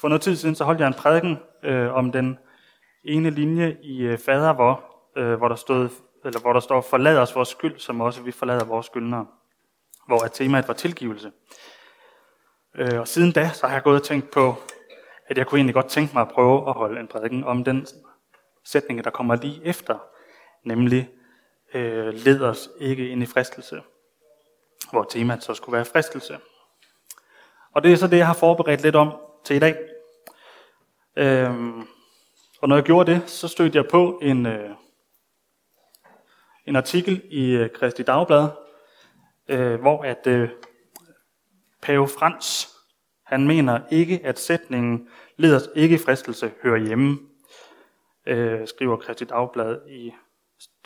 For noget tid siden så holdt jeg en prædiken øh, om den ene linje i øh, fader, hvor, øh, hvor, der stod, eller hvor der står, forlad os vores skyld, som også vi forlader vores skyldnere. Hvor at temaet var tilgivelse. Øh, og siden da, så har jeg gået og tænkt på, at jeg kunne egentlig godt tænke mig at prøve at holde en prædiken om den sætning, der kommer lige efter, nemlig øh, led os ikke ind i fristelse, hvor temaet så skulle være fristelse. Og det er så det, jeg har forberedt lidt om til i dag. Øhm, og når jeg gjorde det, så stødte jeg på en, øh, en artikel i øh, Kristi Dagblad, øh, hvor at øh, Pave Frans, han mener ikke, at sætningen leder ikke i fristelse hører hjemme, øh, skriver Kristi Dagblad i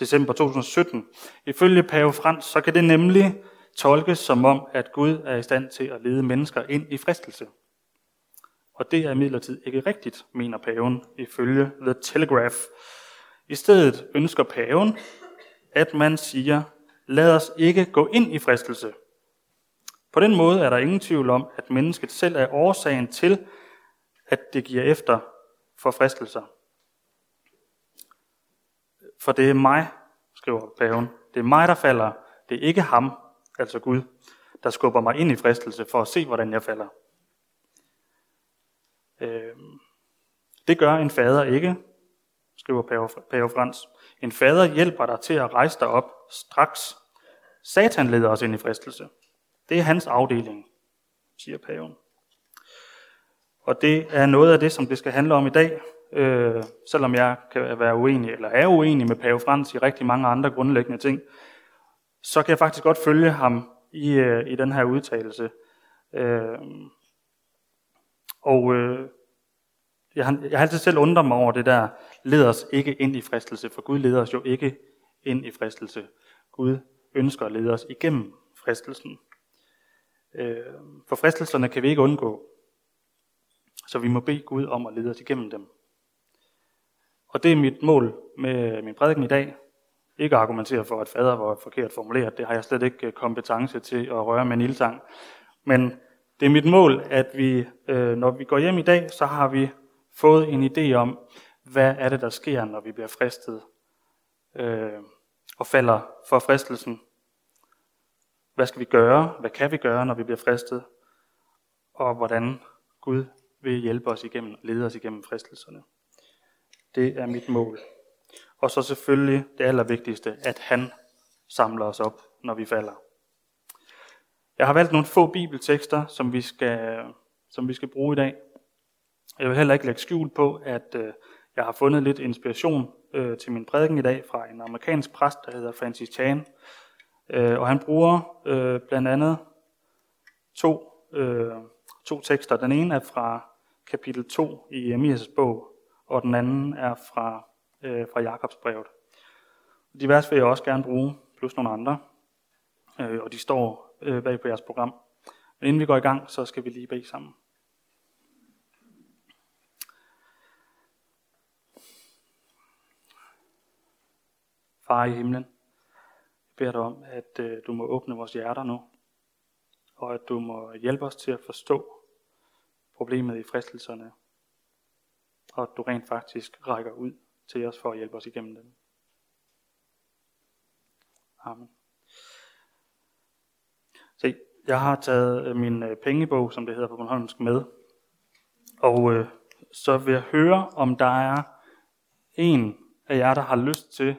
december 2017. Ifølge Pave Frans, så kan det nemlig tolkes som om, at Gud er i stand til at lede mennesker ind i fristelse. Og det er imidlertid ikke rigtigt, mener paven ifølge The Telegraph. I stedet ønsker paven, at man siger, lad os ikke gå ind i fristelse. På den måde er der ingen tvivl om, at mennesket selv er årsagen til, at det giver efter for fristelser. For det er mig, skriver paven, det er mig, der falder. Det er ikke ham, altså Gud, der skubber mig ind i fristelse for at se, hvordan jeg falder. Øh, det gør en fader ikke, skriver pave, pave Frans. En fader hjælper dig til at rejse dig op straks. Satan leder os ind i fristelse. Det er hans afdeling, siger paven. Og det er noget af det, som det skal handle om i dag, øh, selvom jeg kan være uenig, eller er uenig med pave Frans i rigtig mange andre grundlæggende ting, så kan jeg faktisk godt følge ham i, øh, i den her udtalelse. Øh, og øh, jeg, har, jeg har altid selv undret mig over det der, leder os ikke ind i fristelse, for Gud leder os jo ikke ind i fristelse. Gud ønsker at lede os igennem fristelsen. Øh, for fristelserne kan vi ikke undgå, så vi må bede Gud om at lede os igennem dem. Og det er mit mål med min prædiken i dag. Ikke at argumentere for, at fader var forkert formuleret. Det har jeg slet ikke øh, kompetence til at røre med en ildtang. Men det er mit mål, at vi, øh, når vi går hjem i dag, så har vi fået en idé om, hvad er det, der sker, når vi bliver fristet øh, og falder for fristelsen. Hvad skal vi gøre? Hvad kan vi gøre, når vi bliver fristet? Og hvordan Gud vil hjælpe os igennem, lede os igennem fristelserne. Det er mit mål. Og så selvfølgelig det allervigtigste, at han samler os op, når vi falder. Jeg har valgt nogle få bibeltekster, som vi skal, som vi skal bruge i dag. Jeg vil heller ikke lægge skjul på, at øh, jeg har fundet lidt inspiration øh, til min prædiken i dag fra en amerikansk præst, der hedder Francis Chan. Øh, og han bruger øh, blandt andet to, øh, to tekster. Den ene er fra kapitel 2 i Emias' bog, og den anden er fra, øh, fra Jakobs brevet. De vers vil jeg også gerne bruge, plus nogle andre, øh, og de står øh, bag på jeres program. Men inden vi går i gang, så skal vi lige bede sammen. Far i himlen, jeg beder dig om, at øh, du må åbne vores hjerter nu, og at du må hjælpe os til at forstå problemet i fristelserne, og at du rent faktisk rækker ud til os for at hjælpe os igennem dem. Amen. Så jeg har taget øh, min øh, pengebog, som det hedder på Bornholmsk, med. Og øh, så vil jeg høre, om der er en af jer, der har lyst til,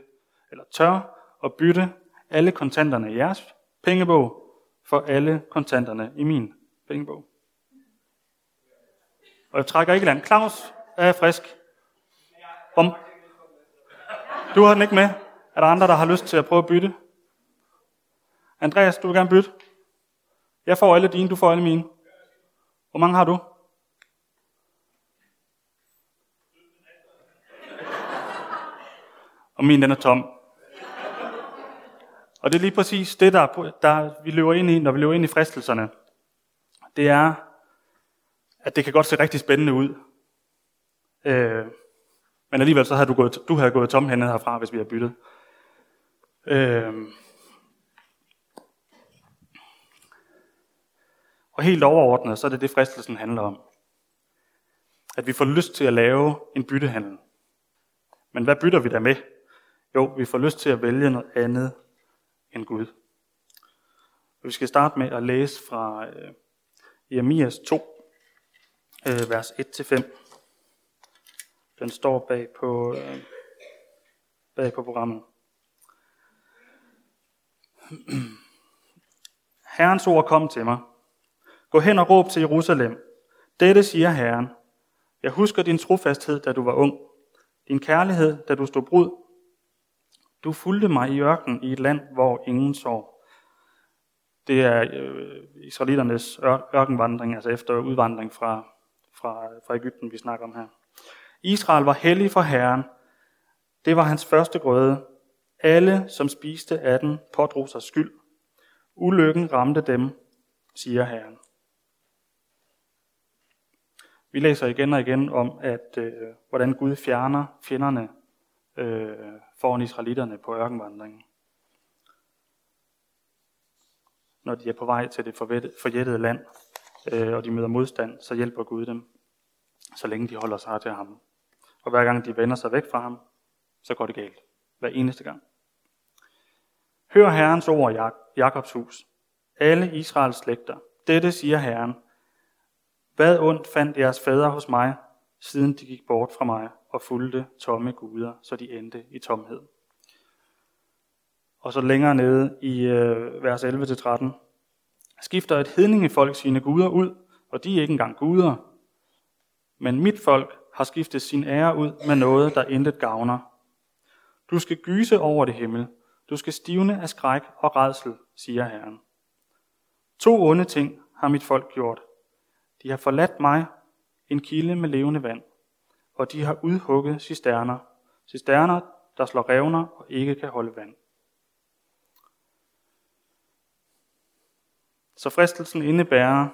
eller tør, at bytte alle kontanterne i jeres pengebog for alle kontanterne i min pengebog. Og jeg trækker ikke land. Claus er frisk. Bom. Du har den ikke med. Er der andre, der har lyst til at prøve at bytte? Andreas, du vil gerne bytte? Jeg får alle dine, du får alle mine. Hvor mange har du? Og min den er tom. Og det er lige præcis det, der, der vi løber ind i, når vi løber ind i fristelserne. Det er, at det kan godt se rigtig spændende ud. Øh, men alligevel så har du gået, du har gået tomhændet herfra, hvis vi har byttet. Øh, og helt overordnet, så er det det, fristelsen handler om. At vi får lyst til at lave en byttehandel. Men hvad bytter vi der med? Jo, vi får lyst til at vælge noget andet end Gud. Og vi skal starte med at læse fra øh, Jeremias 2, øh, vers 1-5. Den står bag på, øh, bag på programmet. Herrens ord kom til mig. Gå hen og råb til Jerusalem. Dette siger Herren. Jeg husker din trofasthed, da du var ung. Din kærlighed, da du stod brud. Du fulgte mig i ørkenen i et land, hvor ingen sov. Det er øh, israeliternes ørkenvandring, altså efter udvandring fra, fra, fra Ægypten, vi snakker om her. Israel var hellig for Herren. Det var hans første grøde. Alle, som spiste af den, pådrog sig skyld. Ulykken ramte dem, siger Herren. Vi læser igen og igen om, at øh, hvordan Gud fjerner fjenderne øh, foran israelitterne på ørkenvandringen. Når de er på vej til det forjættede land, øh, og de møder modstand, så hjælper Gud dem, så længe de holder sig til ham. Og hver gang de vender sig væk fra ham, så går det galt. Hver eneste gang. Hør Herrens ord, Jakobs hus. Alle Israels slægter. Dette siger Herren. Hvad ondt fandt jeres fædre hos mig, siden de gik bort fra mig og fulgte tomme guder, så de endte i tomhed. Og så længere nede i øh, vers 11-13, skifter et hedningefolk sine guder ud, og de er ikke engang guder. Men mit folk har skiftet sin ære ud med noget, der intet gavner. Du skal gyse over det himmel. Du skal stivne af skræk og redsel, siger Herren. To onde ting har mit folk gjort. De har forladt mig, en kilde med levende vand, og de har udhugget cisterner, cisterner, der slår revner og ikke kan holde vand. Så fristelsen indebærer,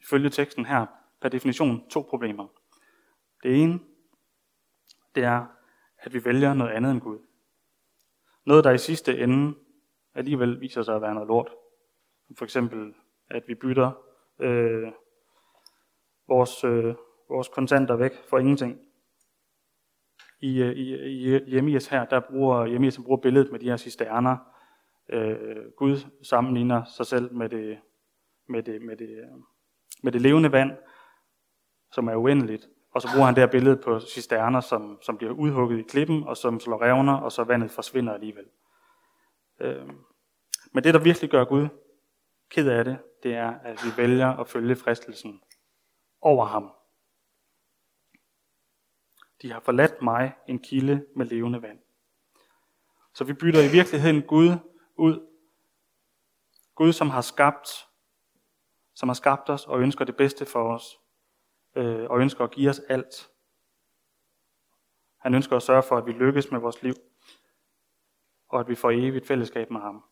ifølge teksten her, per definition to problemer. Det ene, det er, at vi vælger noget andet end Gud. Noget, der i sidste ende alligevel viser sig at være noget lort. For eksempel, at vi bytter øh, vores, øh, vores kontanter væk for ingenting. I, øh, i, i Jemias her, der bruger Jemias bruger billedet med de her cisterner. Øh, Gud sammenligner sig selv med det, med det, med det, med det levende vand, som er uendeligt. Og så bruger han det her billede på cisterner, som, som bliver udhugget i klippen, og som slår revner, og så vandet forsvinder alligevel. Øh, men det, der virkelig gør Gud ked af det, det er, at vi vælger at følge fristelsen over ham. De har forladt mig en kilde med levende vand. Så vi bytter i virkeligheden Gud ud. Gud, som har skabt, som har skabt os og ønsker det bedste for os, øh, og ønsker at give os alt. Han ønsker at sørge for, at vi lykkes med vores liv, og at vi får evigt fællesskab med ham.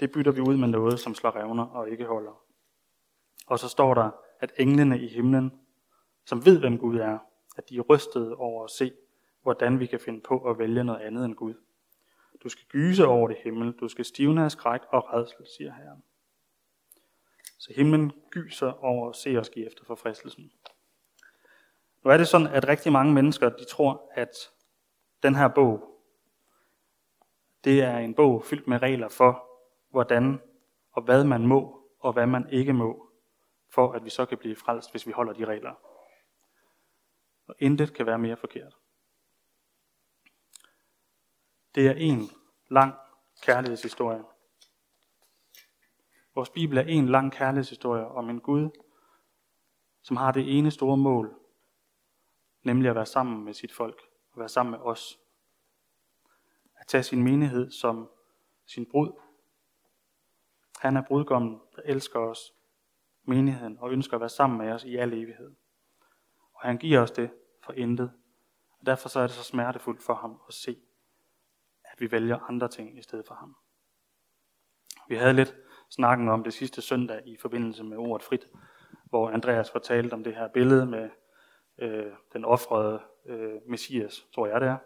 Det bytter vi ud med noget, som slår revner og ikke holder. Og så står der, at englene i himlen, som ved, hvem Gud er, at de er rystede over at se, hvordan vi kan finde på at vælge noget andet end Gud. Du skal gyse over det himmel, du skal stivne af skræk og redsel, siger Herren. Så himlen gyser over at se os give efter for fristelsen. Nu er det sådan, at rigtig mange mennesker, de tror, at den her bog, det er en bog fyldt med regler for, hvordan og hvad man må og hvad man ikke må, for at vi så kan blive frelst, hvis vi holder de regler. Og intet kan være mere forkert. Det er en lang kærlighedshistorie. Vores Bibel er en lang kærlighedshistorie om en Gud, som har det ene store mål, nemlig at være sammen med sit folk, og være sammen med os. At tage sin menighed som sin brud han er brudgommen, der elsker os, menigheden, og ønsker at være sammen med os i al evighed. Og han giver os det for intet. Og derfor så er det så smertefuldt for ham at se, at vi vælger andre ting i stedet for ham. Vi havde lidt snakken om det sidste søndag i forbindelse med ordet frit, hvor Andreas fortalte om det her billede med øh, den offrede øh, Messias, tror jeg det er.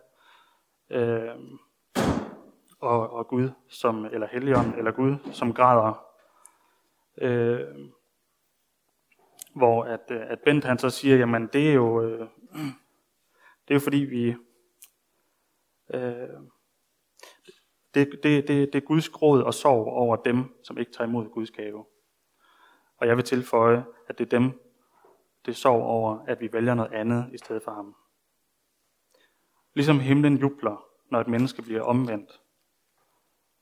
Øh, og, og Gud, som, eller Helligånden, eller Gud, som græder. Øh, hvor at, at Bent han så siger, jamen det er jo, øh, det er jo fordi vi, øh, det, det, det, det er Guds gråd og sorg over dem, som ikke tager imod Guds gave. Og jeg vil tilføje, at det er dem, det er sorg over, at vi vælger noget andet i stedet for ham. Ligesom himlen jubler, når et menneske bliver omvendt,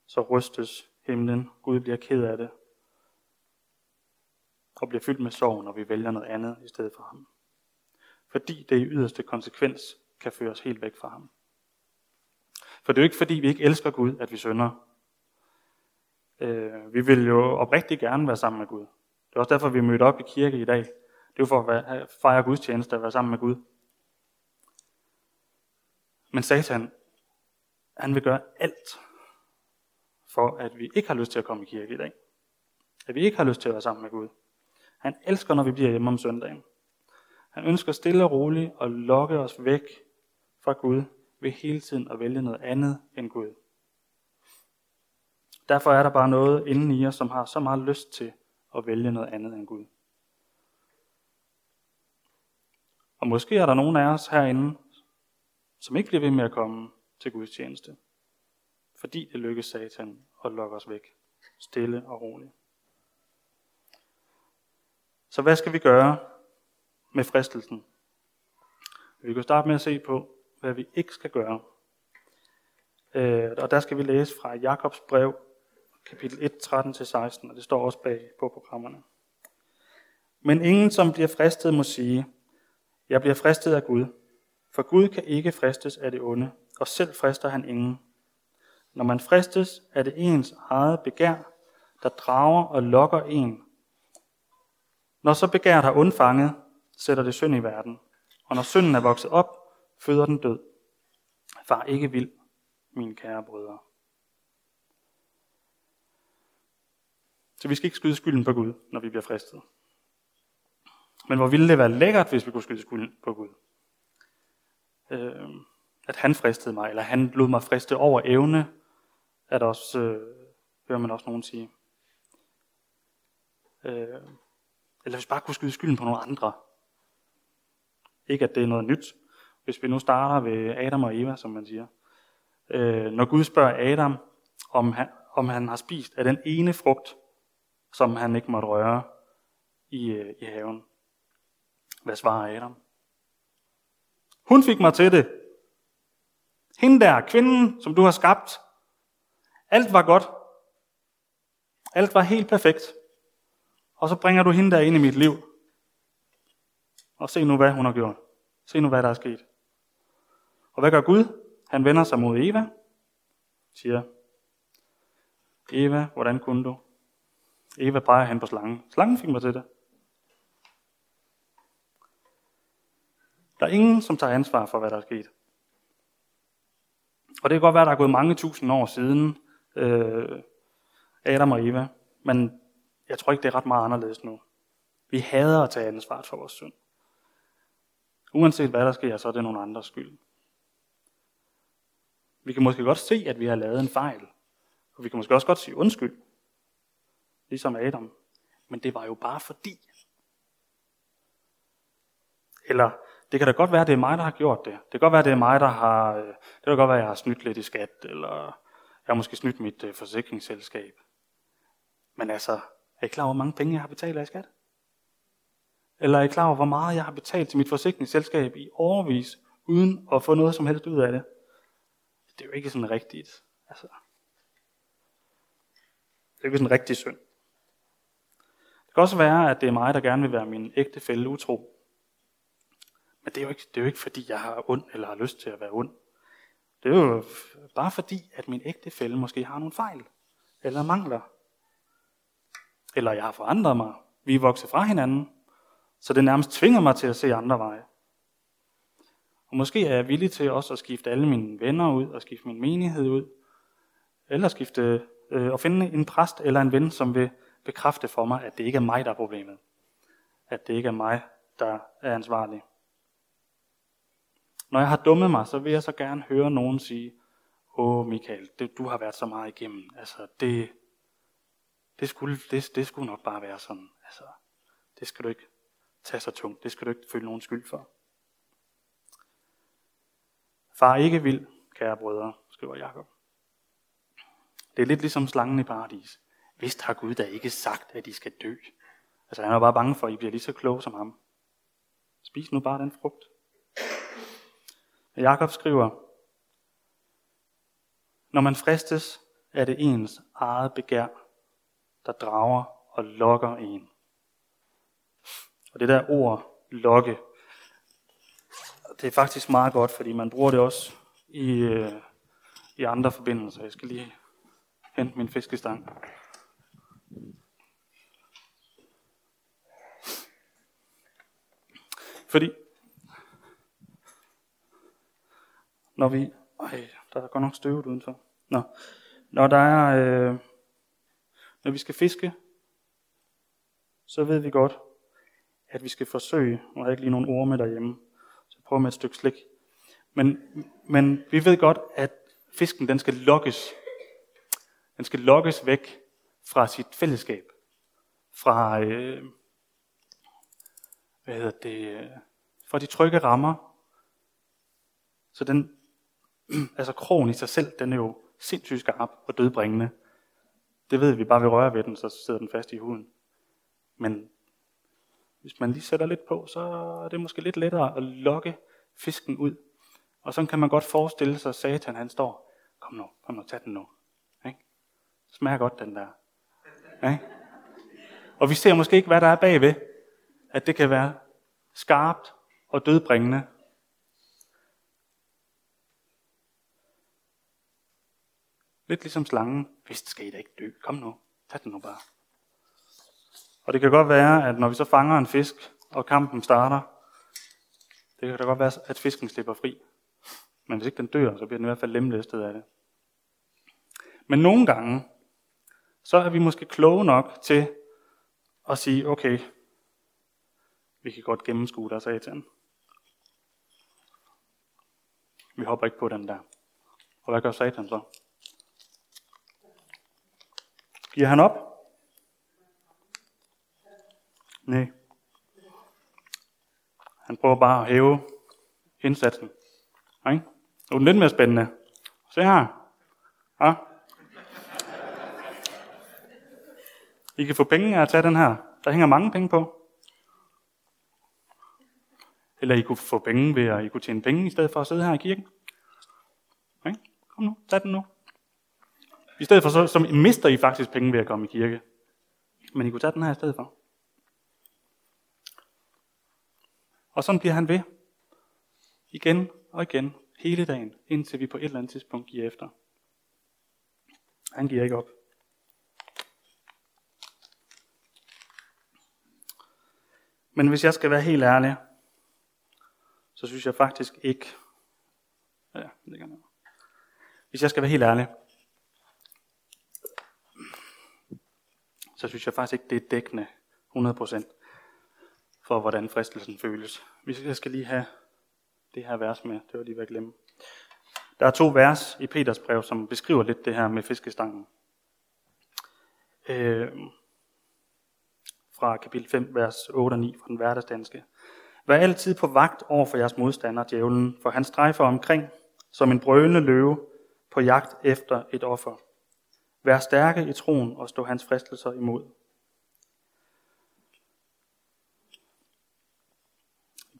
så rystes himlen. Gud bliver ked af det. Og bliver fyldt med sorg, når vi vælger noget andet i stedet for ham. Fordi det i yderste konsekvens kan føre os helt væk fra ham. For det er jo ikke fordi, vi ikke elsker Gud, at vi synder. Øh, vi vil jo oprigtigt gerne være sammen med Gud. Det er også derfor, vi mødte op i kirke i dag. Det er jo for at fejre Guds tjeneste at være sammen med Gud. Men Satan, han vil gøre alt for, at vi ikke har lyst til at komme i kirke i dag. At vi ikke har lyst til at være sammen med Gud. Han elsker, når vi bliver hjemme om søndagen. Han ønsker stille og roligt at lokke os væk fra Gud ved hele tiden at vælge noget andet end Gud. Derfor er der bare noget inden i os, som har så meget lyst til at vælge noget andet end Gud. Og måske er der nogen af os herinde, som ikke bliver ved med at komme til Guds tjeneste, fordi det lykkes Satan at lokke os væk, stille og roligt. Så hvad skal vi gøre med fristelsen? Vi kan starte med at se på, hvad vi ikke skal gøre. Øh, og der skal vi læse fra Jakobs brev, kapitel 1, 13-16, og det står også bag på programmerne. Men ingen, som bliver fristet, må sige, jeg bliver fristet af Gud, for Gud kan ikke fristes af det onde, og selv frister han ingen. Når man fristes, er det ens eget begær, der drager og lokker en. Når så begæret har undfanget, sætter det synd i verden. Og når synden er vokset op, føder den død. Far ikke vild, mine kære brødre. Så vi skal ikke skyde skylden på Gud, når vi bliver fristet. Men hvor ville det være lækkert, hvis vi kunne skyde skylden på Gud. Øh, at han fristede mig, eller han lod mig friste over evne, at også, øh, hører man også nogen sige. Øh, eller hvis vi bare kunne skyde skylden på nogle andre. Ikke at det er noget nyt. Hvis vi nu starter ved Adam og Eva, som man siger. Øh, når Gud spørger Adam, om han, om han har spist af den ene frugt, som han ikke måtte røre i, øh, i haven. Hvad svarer Adam? Hun fik mig til det. Hende der, kvinden, som du har skabt. Alt var godt. Alt var helt perfekt. Og så bringer du hende der ind i mit liv. Og se nu, hvad hun har gjort. Se nu, hvad der er sket. Og hvad gør Gud? Han vender sig mod Eva. Siger, Eva, hvordan kunne du? Eva peger han på slangen. Slangen fik mig til det. Der er ingen, som tager ansvar for, hvad der er sket. Og det kan godt være, at der er gået mange tusind år siden øh, Adam og Eva, men jeg tror ikke, det er ret meget anderledes nu. Vi hader at tage ansvaret for vores synd. Uanset hvad der sker, så er det nogle andres skyld. Vi kan måske godt se, at vi har lavet en fejl. Og vi kan måske også godt sige undskyld. Ligesom Adam. Men det var jo bare fordi. Eller det kan da godt være, at det er mig, der har gjort det. Det kan godt være, at det er mig, der har... Øh, det kan godt være, at jeg har snydt lidt i skat, eller jeg har måske snydt mit øh, forsikringsselskab. Men altså, er I klar over, hvor mange penge jeg har betalt af i skat? Eller er I klar over, hvor meget jeg har betalt til mit forsikringsselskab i overvis, uden at få noget som helst ud af det? Det er jo ikke sådan rigtigt. Altså, det er jo ikke sådan rigtig synd. Det kan også være, at det er mig, der gerne vil være min ægte fælde utro. Men det er, jo ikke, det er jo ikke, fordi jeg har ond eller har lyst til at være ond. Det er jo bare fordi, at min ægtefælle måske har nogle fejl eller mangler. Eller jeg har forandret mig. Vi er vokset fra hinanden. Så det nærmest tvinger mig til at se andre veje. Og måske er jeg villig til også at skifte alle mine venner ud, og skifte min menighed ud. Eller skifte øh, og finde en præst eller en ven, som vil bekræfte for mig, at det ikke er mig, der er problemet. At det ikke er mig, der er ansvarlig. Når jeg har dummet mig, så vil jeg så gerne høre nogen sige, åh Michael, det, du har været så meget igennem. Altså, det, det, skulle, det, det skulle nok bare være sådan. Altså, det skal du ikke. tage så tungt. Det skal du ikke føle nogen skyld for. Far ikke vil, kære brødre, skriver Jakob. Det er lidt ligesom slangen i paradis. Vist har Gud da ikke sagt, at I skal dø. Altså han er bare bange for, at I bliver lige så kloge som ham. Spis nu bare den frugt. Jakob skriver, når man fristes, er det ens eget begær, der drager og lokker en. Og det der ord, lokke, det er faktisk meget godt, fordi man bruger det også i, øh, i andre forbindelser. Jeg skal lige hente min fiskestang. Fordi, når vi... Ej, der er godt nok støvet udenfor. Nå, når der er... Øh, når vi skal fiske, så ved vi godt, at vi skal forsøge, og jeg har ikke lige nogen ord med derhjemme, så jeg prøver med et stykke slik. Men, men vi ved godt, at fisken den skal lokkes. Den skal lokkes væk fra sit fællesskab. Fra, øh, hvad hedder det, øh, fra de trygge rammer. Så den, altså krogen i sig selv, den er jo sindssygt skarp og dødbringende. Det ved vi bare vi rører ved den, så sidder den fast i huden. Men hvis man lige sætter lidt på, så er det måske lidt lettere at lokke fisken ud. Og så kan man godt forestille sig, at Satan han står, kom nu, kom nu, tag den nu. Ikke? Smager godt den der. Ikke? Og vi ser måske ikke, hvad der er bagved. At det kan være skarpt og dødbringende. Lidt ligesom slangen. Vist skal I da ikke dø. Kom nu, tag den nu bare. Og det kan godt være, at når vi så fanger en fisk, og kampen starter, det kan da godt være, at fisken slipper fri. Men hvis ikke den dør, så bliver den i hvert fald lemlæstet af det. Men nogle gange, så er vi måske kloge nok til at sige, okay, vi kan godt gennemskue dig, satan. Vi hopper ikke på den der. Og hvad gør satan så? Giver han op? Nej. Han prøver bare at hæve indsatsen. Ikke? Nu er den lidt mere spændende. Se her. Ja. I kan få penge af at tage den her. Der hænger mange penge på. Eller I kunne få penge ved at I kunne tjene penge, i stedet for at sidde her i kirken. Okay? Kom nu, tag den nu. I stedet for så, så mister I faktisk penge ved at komme i kirke. Men I kunne tage den her i stedet for. Og sådan bliver han ved. Igen og igen, hele dagen, indtil vi på et eller andet tidspunkt giver efter. Han giver ikke op. Men hvis jeg skal være helt ærlig, så synes jeg faktisk ikke, ja, det kan jeg. Hvis jeg skal være helt ærlig, så synes jeg faktisk ikke, det er dækkende 100% for, hvordan fristelsen føles. Hvis jeg skal lige have det her vers med, det var lige ved at glemme. Der er to vers i Peters brev, som beskriver lidt det her med fiskestangen. Øh, fra kapitel 5, vers 8 og 9 fra den hverdagsdanske. Vær altid på vagt over for jeres modstander, djævlen, for han strejfer omkring som en brølende løve på jagt efter et offer. Vær stærke i troen og stå hans fristelser imod.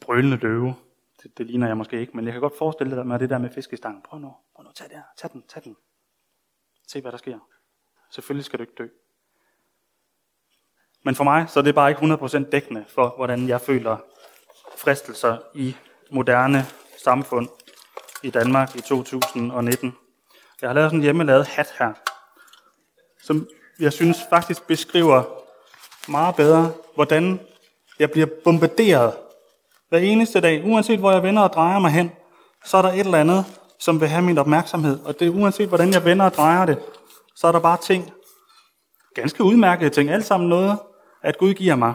Brølende løve, det, det ligner jeg måske ikke, men jeg kan godt forestille mig det der med fiskestangen. Prøv nu, prøv nu, tag der, tag den, tag den. Se hvad der sker. Selvfølgelig skal du ikke dø. Men for mig, så er det bare ikke 100% dækkende for, hvordan jeg føler fristelser i moderne samfund i Danmark i 2019. Jeg har lavet sådan en hjemmelavet hat her, som jeg synes faktisk beskriver meget bedre, hvordan jeg bliver bombarderet hver eneste dag. Uanset hvor jeg vender og drejer mig hen, så er der et eller andet, som vil have min opmærksomhed. Og det uanset hvordan jeg vender og drejer det, så er der bare ting, ganske udmærkede ting, alt sammen noget, at Gud giver mig,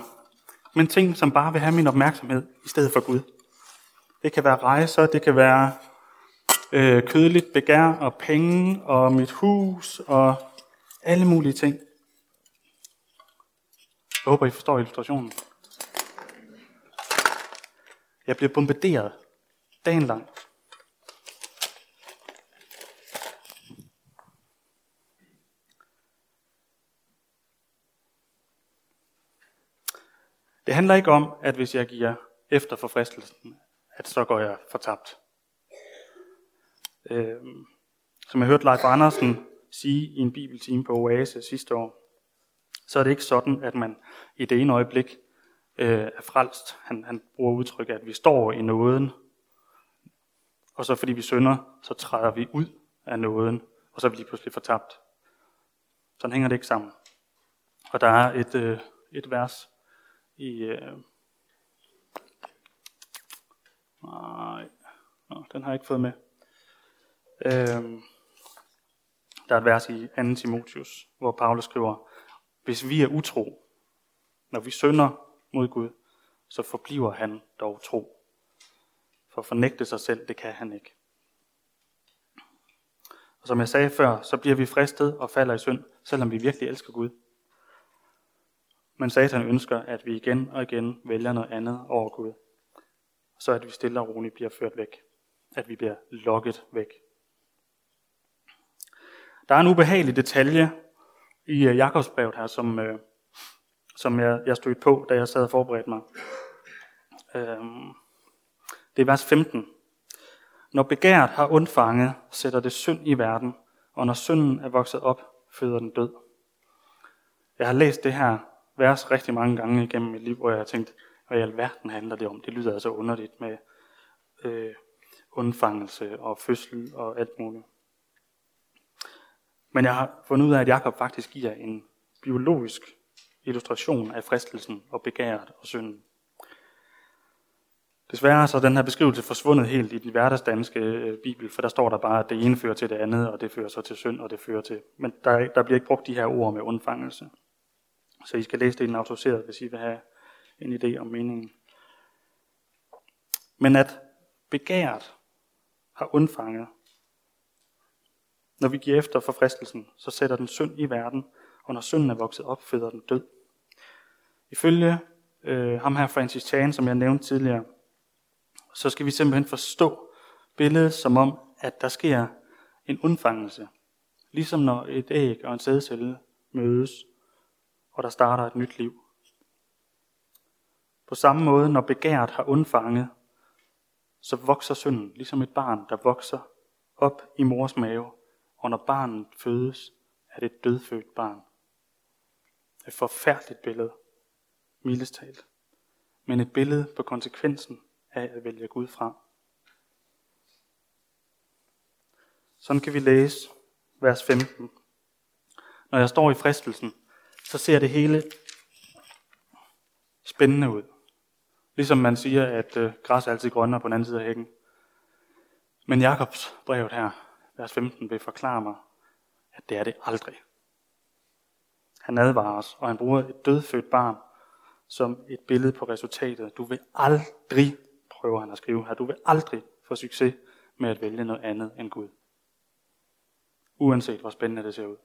men ting, som bare vil have min opmærksomhed i stedet for Gud. Det kan være rejser, det kan være øh, kødeligt begær og penge og mit hus og alle mulige ting. Jeg håber, I forstår illustrationen. Jeg bliver bombarderet dagen lang. Det handler ikke om, at hvis jeg giver efter for fristelsen, at så går jeg fortabt. Øh, som jeg hørte Leif Andersen sige i en bibeltime på Oase sidste år, så er det ikke sådan, at man i det ene øjeblik øh, er frelst. Han, han bruger udtrykket, at vi står i nåden, og så fordi vi synder, så træder vi ud af nåden, og så er vi lige pludselig fortabt. Sådan hænger det ikke sammen. Og der er et, øh, et vers i... Øh, nej, Nå, den har jeg ikke fået med. Øh, der er et vers i 2. Timotius, hvor Paulus skriver, hvis vi er utro, når vi synder mod Gud, så forbliver han dog tro. For at fornægte sig selv, det kan han ikke. Og som jeg sagde før, så bliver vi fristet og falder i synd, selvom vi virkelig elsker Gud. Men Satan ønsker, at vi igen og igen vælger noget andet over Gud. Så at vi stille og roligt bliver ført væk. At vi bliver lokket væk. Der er en ubehagelig detalje i øh, Jakobsbrevet her, som, øh, som jeg, jeg stødte på, da jeg sad og forberedte mig. Øh, det er vers 15. Når begæret har undfanget, sætter det synd i verden, og når synden er vokset op, føder den død. Jeg har læst det her vers rigtig mange gange igennem mit liv, hvor jeg har tænkt, hvad i alverden handler det om? Det lyder altså underligt med øh, undfangelse og fødsel og alt muligt. Men jeg har fundet ud af, at Jakob faktisk giver en biologisk illustration af fristelsen og begæret og synden. Desværre er så den her beskrivelse forsvundet helt i den hverdagsdanske øh, bibel, for der står der bare, at det ene fører til det andet, og det fører så til synd, og det fører til... Men der, der bliver ikke brugt de her ord med undfangelse. Så I skal læse det i den autoriserede, hvis I vil have en idé om meningen. Men at begæret har undfanget, når vi giver efter for fristelsen, så sætter den synd i verden, og når synden er vokset op, føder den død. Ifølge øh, ham her Francis Chan, som jeg nævnte tidligere, så skal vi simpelthen forstå billedet som om, at der sker en undfangelse. Ligesom når et æg og en sædcelle mødes, og der starter et nyt liv. På samme måde, når begæret har undfanget, så vokser synden, ligesom et barn, der vokser op i mors mave, og når barnet fødes, er det et dødfødt barn. Et forfærdeligt billede, mildest talt. Men et billede på konsekvensen af at vælge Gud fra. Sådan kan vi læse vers 15. Når jeg står i fristelsen, så ser det hele spændende ud. Ligesom man siger, at øh, græs er altid grønnere på den anden side af hækken. Men Jakobs brevet her, vers 15, vil forklare mig, at det er det aldrig. Han advarer os, og han bruger et dødfødt barn som et billede på resultatet. Du vil aldrig, prøver han at skrive her, du vil aldrig få succes med at vælge noget andet end Gud. Uanset hvor spændende det ser ud.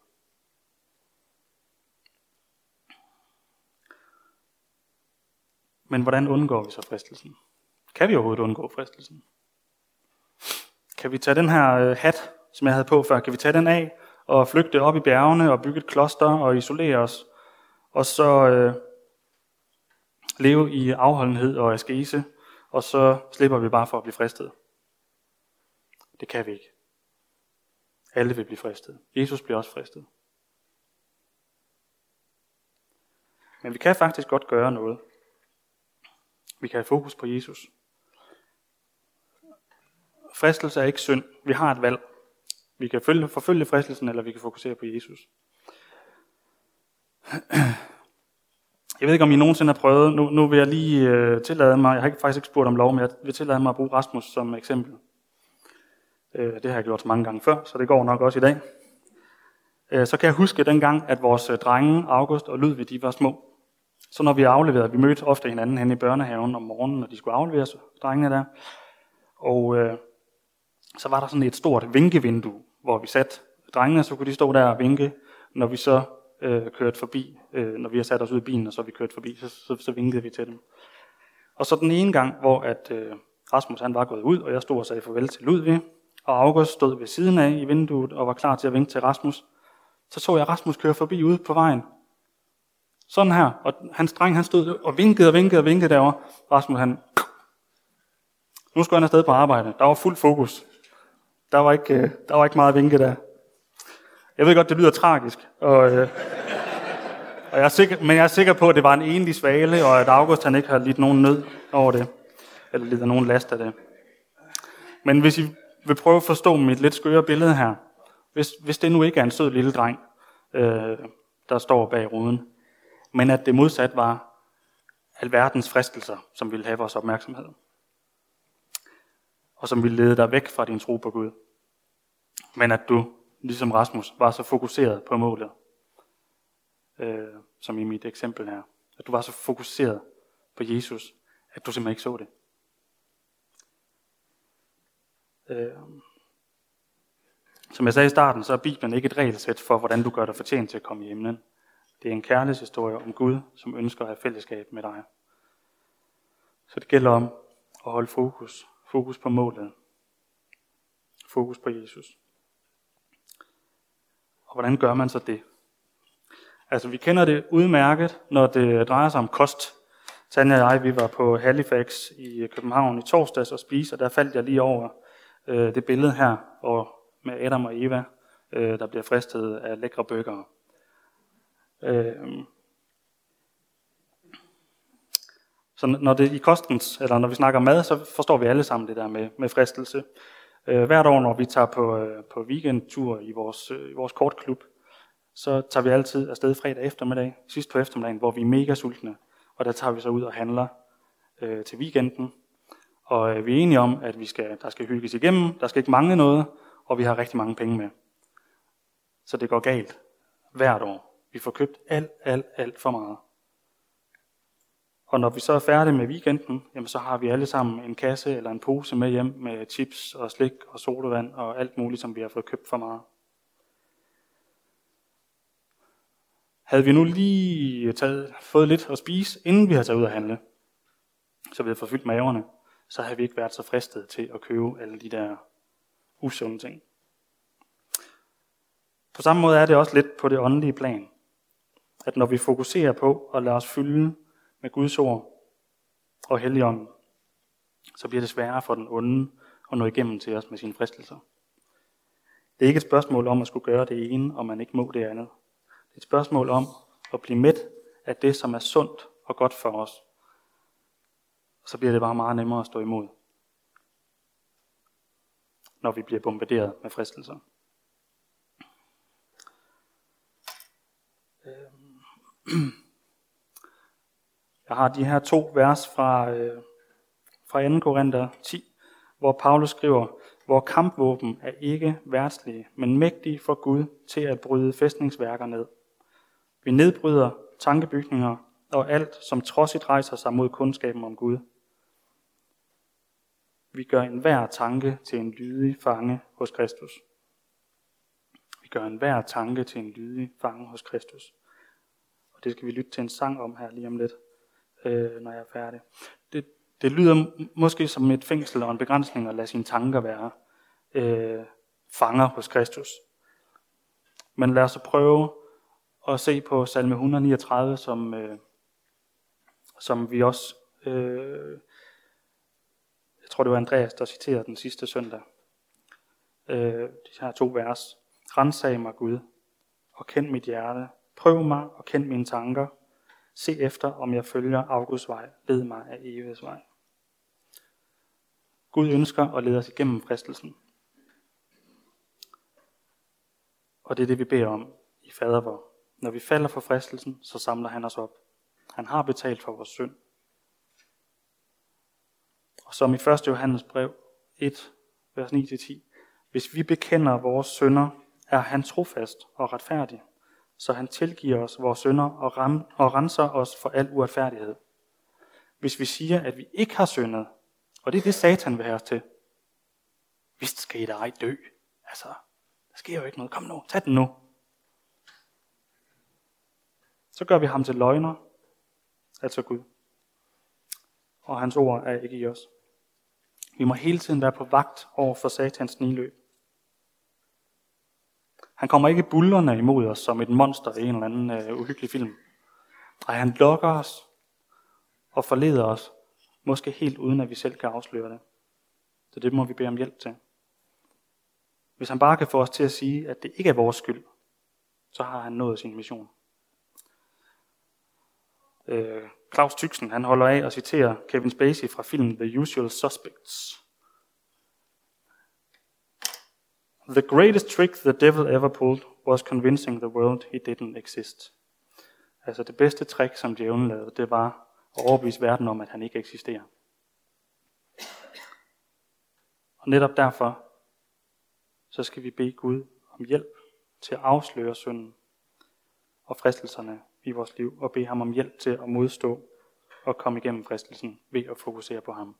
Men hvordan undgår vi så fristelsen? Kan vi overhovedet undgå fristelsen? Kan vi tage den her øh, hat, som jeg havde på før, kan vi tage den af og flygte op i bjergene og bygge et kloster og isolere os, og så øh, leve i afholdenhed og askese, og så slipper vi bare for at blive fristet. Det kan vi ikke. Alle vil blive fristet. Jesus bliver også fristet. Men vi kan faktisk godt gøre noget. Vi kan have fokus på Jesus. Fristelse er ikke synd. Vi har et valg. Vi kan følge, forfølge fristelsen, eller vi kan fokusere på Jesus. Jeg ved ikke, om I nogensinde har prøvet, nu, nu vil jeg lige øh, tillade mig, jeg har ikke, faktisk ikke spurgt om lov, men jeg vil tillade mig at bruge Rasmus som eksempel. Øh, det har jeg gjort så mange gange før, så det går nok også i dag. Øh, så kan jeg huske dengang, at vores øh, drenge, August og Ludvig, de var små. Så når vi afleverede, vi mødte ofte hinanden hen i børnehaven om morgenen, når de skulle afleveres, drengene der. Og øh, så var der sådan et stort vinkevindue, hvor vi satte drengene, så kunne de stå der og vinke, når vi så øh, kørte forbi, øh, når vi har sat os ud i bilen, og så vi kørt forbi, så, så, så vinkede vi til dem. Og så den ene gang, hvor at, øh, Rasmus han var gået ud, og jeg stod og sagde farvel til Ludvig, og August stod ved siden af i vinduet og var klar til at vinke til Rasmus, så så jeg Rasmus køre forbi ude på vejen. Sådan her. Og hans dreng han stod og vinkede og vinkede og vinkede derovre. Rasmus han... Nu skulle han afsted på arbejde. Der var fuld fokus. Der var ikke, øh, der var ikke meget vinke der. Jeg ved godt, det lyder tragisk. Og, øh, og jeg er sikker, men jeg er sikker på, at det var en enlig svale, og at August han ikke har lidt nogen nød over det. Eller lidt nogen last af det. Men hvis I vil prøve at forstå mit lidt skøre billede her. Hvis, hvis det nu ikke er en sød lille dreng, øh, der står bag ruden, men at det modsat var alverdens fristelser, som ville have vores opmærksomhed. Og som vil lede dig væk fra din tro på Gud. Men at du, ligesom Rasmus, var så fokuseret på målet, øh, som i mit eksempel her. At du var så fokuseret på Jesus, at du simpelthen ikke så det. Øh, som jeg sagde i starten, så er Bibelen ikke et regelsæt for, hvordan du gør dig fortjent til at komme i himlen. Det er en kærlighedshistorie om Gud, som ønsker at have fællesskab med dig. Så det gælder om at holde fokus. Fokus på målet. Fokus på Jesus. Og hvordan gør man så det? Altså, vi kender det udmærket, når det drejer sig om kost. Tanja og jeg, vi var på Halifax i København i torsdags og spise, og der faldt jeg lige over øh, det billede her, og med Adam og Eva, øh, der bliver fristet af lækre bøger. Øh, så når det i kostens, eller når vi snakker mad, så forstår vi alle sammen det der med, med fristelse. Øh, hvert år, når vi tager på, øh, på weekendtur i vores, øh, i vores kortklub, så tager vi altid afsted fredag eftermiddag, sidst på eftermiddagen, hvor vi er mega sultne. Og der tager vi så ud og handler øh, til weekenden. Og øh, vi er enige om, at vi skal, der skal hygges igennem, der skal ikke mangle noget, og vi har rigtig mange penge med. Så det går galt hvert år. Vi får købt alt, alt, alt for meget. Og når vi så er færdige med weekenden, jamen så har vi alle sammen en kasse eller en pose med hjem med chips og slik og sodavand og alt muligt, som vi har fået købt for meget. Havde vi nu lige taget, fået lidt at spise, inden vi har taget ud at handle, så vi havde fået fyldt maverne, så havde vi ikke været så fristet til at købe alle de der usunde ting. På samme måde er det også lidt på det åndelige plan. At når vi fokuserer på at lade os fylde med Guds ord og Helligånden, så bliver det sværere for den onde at nå igennem til os med sine fristelser. Det er ikke et spørgsmål om at skulle gøre det ene, og man ikke må det andet. Det er et spørgsmål om at blive med af det, som er sundt og godt for os. Så bliver det bare meget nemmere at stå imod, når vi bliver bombarderet med fristelser. Jeg har de her to vers fra, øh, fra 2. Korinther 10, hvor Paulus skriver, hvor kampvåben er ikke værtslige, men mægtige for Gud til at bryde fæstningsværker ned. Vi nedbryder tankebygninger og alt, som trodsigt rejser sig mod kundskaben om Gud. Vi gør enhver tanke til en lydig fange hos Kristus. Vi gør enhver tanke til en lydig fange hos Kristus. Og det skal vi lytte til en sang om her lige om lidt øh, når jeg er færdig. Det, det lyder måske som et fængsel og en begrænsning at lade sine tanker være øh, fanger hos Kristus. Men lad os prøve at se på salme 139, som, øh, som vi også, øh, jeg tror det var Andreas, der citerede den sidste søndag. Øh, de her to vers. Rensag mig Gud, og kend mit hjerte. Prøv mig og kend mine tanker Se efter, om jeg følger Augusts vej. Led mig af Eves vej. Gud ønsker at lede os igennem fristelsen. Og det er det, vi beder om i fadervor. Når vi falder for fristelsen, så samler han os op. Han har betalt for vores synd. Og som i 1. Johannes brev 1, vers 9-10. Hvis vi bekender vores synder, er han trofast og retfærdig, så han tilgiver os vores synder og, ram, og renser os for al uretfærdighed. Hvis vi siger, at vi ikke har syndet, og det er det, Satan vil have os til. Hvis skal I da ej dø. Altså, der sker jo ikke noget. Kom nu, tag den nu. Så gør vi ham til løgner, altså Gud. og hans ord er ikke i os. Vi må hele tiden være på vagt over for satans niløb. Han kommer ikke bullerne imod os som et monster i en eller anden uh, uhyggelig film. Nej, han lokker os og forleder os, måske helt uden at vi selv kan afsløre det. Så det må vi bede om hjælp til. Hvis han bare kan få os til at sige, at det ikke er vores skyld, så har han nået sin mission. Øh, Claus Tyksen, han holder af at citere Kevin Spacey fra filmen The Usual Suspects. The greatest trick the devil ever pulled was convincing the world he didn't exist. Altså det bedste trick, som djævlen lavede, det var at overbevise verden om, at han ikke eksisterer. Og netop derfor, så skal vi bede Gud om hjælp til at afsløre synden og fristelserne i vores liv, og bede ham om hjælp til at modstå og komme igennem fristelsen ved at fokusere på ham.